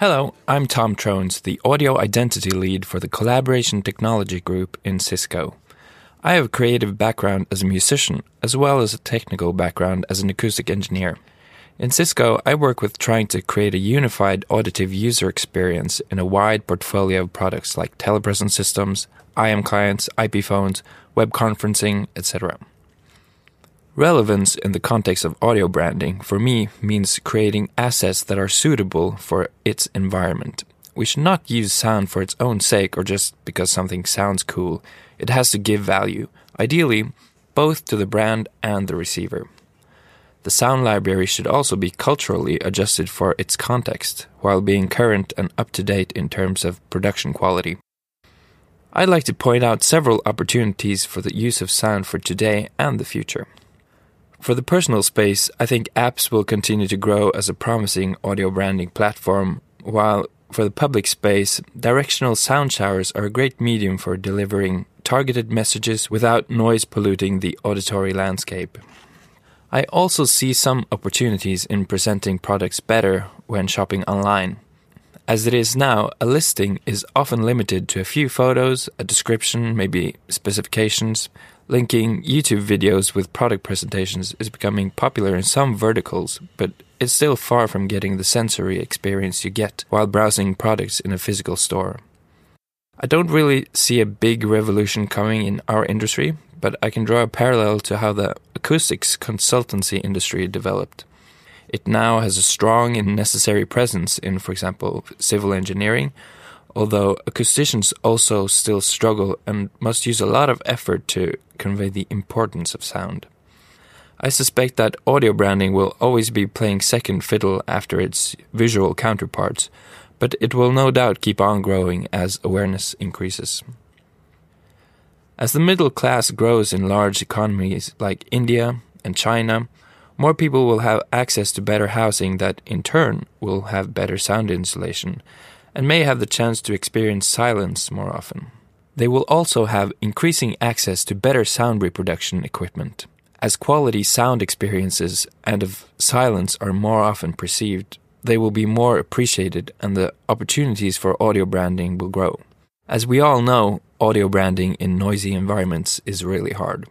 Hello, I'm Tom Trones, the audio identity lead for the Collaboration Technology Group in Cisco. I have a creative background as a musician, as well as a technical background as an acoustic engineer. In Cisco, I work with trying to create a unified auditive user experience in a wide portfolio of products like telepresence systems, IM clients, IP phones, web conferencing, etc. Relevance in the context of audio branding, for me, means creating assets that are suitable for its environment. We should not use sound for its own sake or just because something sounds cool. It has to give value, ideally, both to the brand and the receiver. The sound library should also be culturally adjusted for its context, while being current and up to date in terms of production quality. I'd like to point out several opportunities for the use of sound for today and the future. For the personal space, I think apps will continue to grow as a promising audio branding platform, while for the public space, directional sound showers are a great medium for delivering targeted messages without noise polluting the auditory landscape. I also see some opportunities in presenting products better when shopping online. As it is now, a listing is often limited to a few photos, a description, maybe specifications, Linking YouTube videos with product presentations is becoming popular in some verticals, but it's still far from getting the sensory experience you get while browsing products in a physical store. I don't really see a big revolution coming in our industry, but I can draw a parallel to how the acoustics consultancy industry developed. It now has a strong and necessary presence in, for example, civil engineering, although acousticians also still struggle and must use a lot of effort to convey the importance of sound. I suspect that audio branding will always be playing second fiddle after its visual counterparts, but it will no doubt keep on growing as awareness increases. As the middle class grows in large economies like India and China, more people will have access to better housing that in turn will have better sound insulation and may have the chance to experience silence more often. They will also have increasing access to better sound reproduction equipment. As quality sound experiences and of silence are more often perceived, they will be more appreciated and the opportunities for audio branding will grow. As we all know, audio branding in noisy environments is really hard.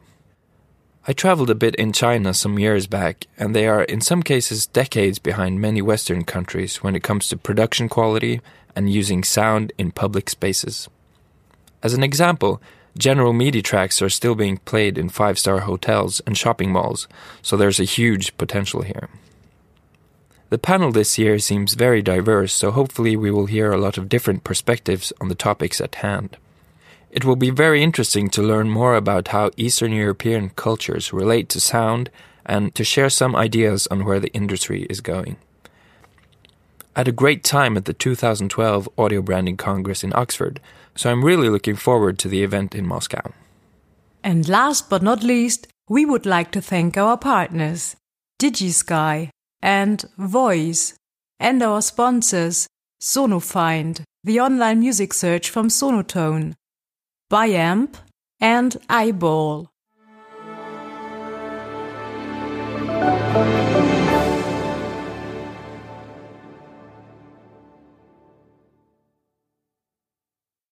I traveled a bit in China some years back, and they are in some cases decades behind many Western countries when it comes to production quality and using sound in public spaces. As an example, general MIDI tracks are still being played in five star hotels and shopping malls, so there's a huge potential here. The panel this year seems very diverse, so hopefully we will hear a lot of different perspectives on the topics at hand. It will be very interesting to learn more about how Eastern European cultures relate to sound and to share some ideas on where the industry is going. I had a great time at the 2012 Audio Branding Congress in Oxford, so I'm really looking forward to the event in Moscow. And last but not least, we would like to thank our partners, DigiSky and Voice, and our sponsors, Sonofind, the online music search from Sonoton, Biamp, and iBall.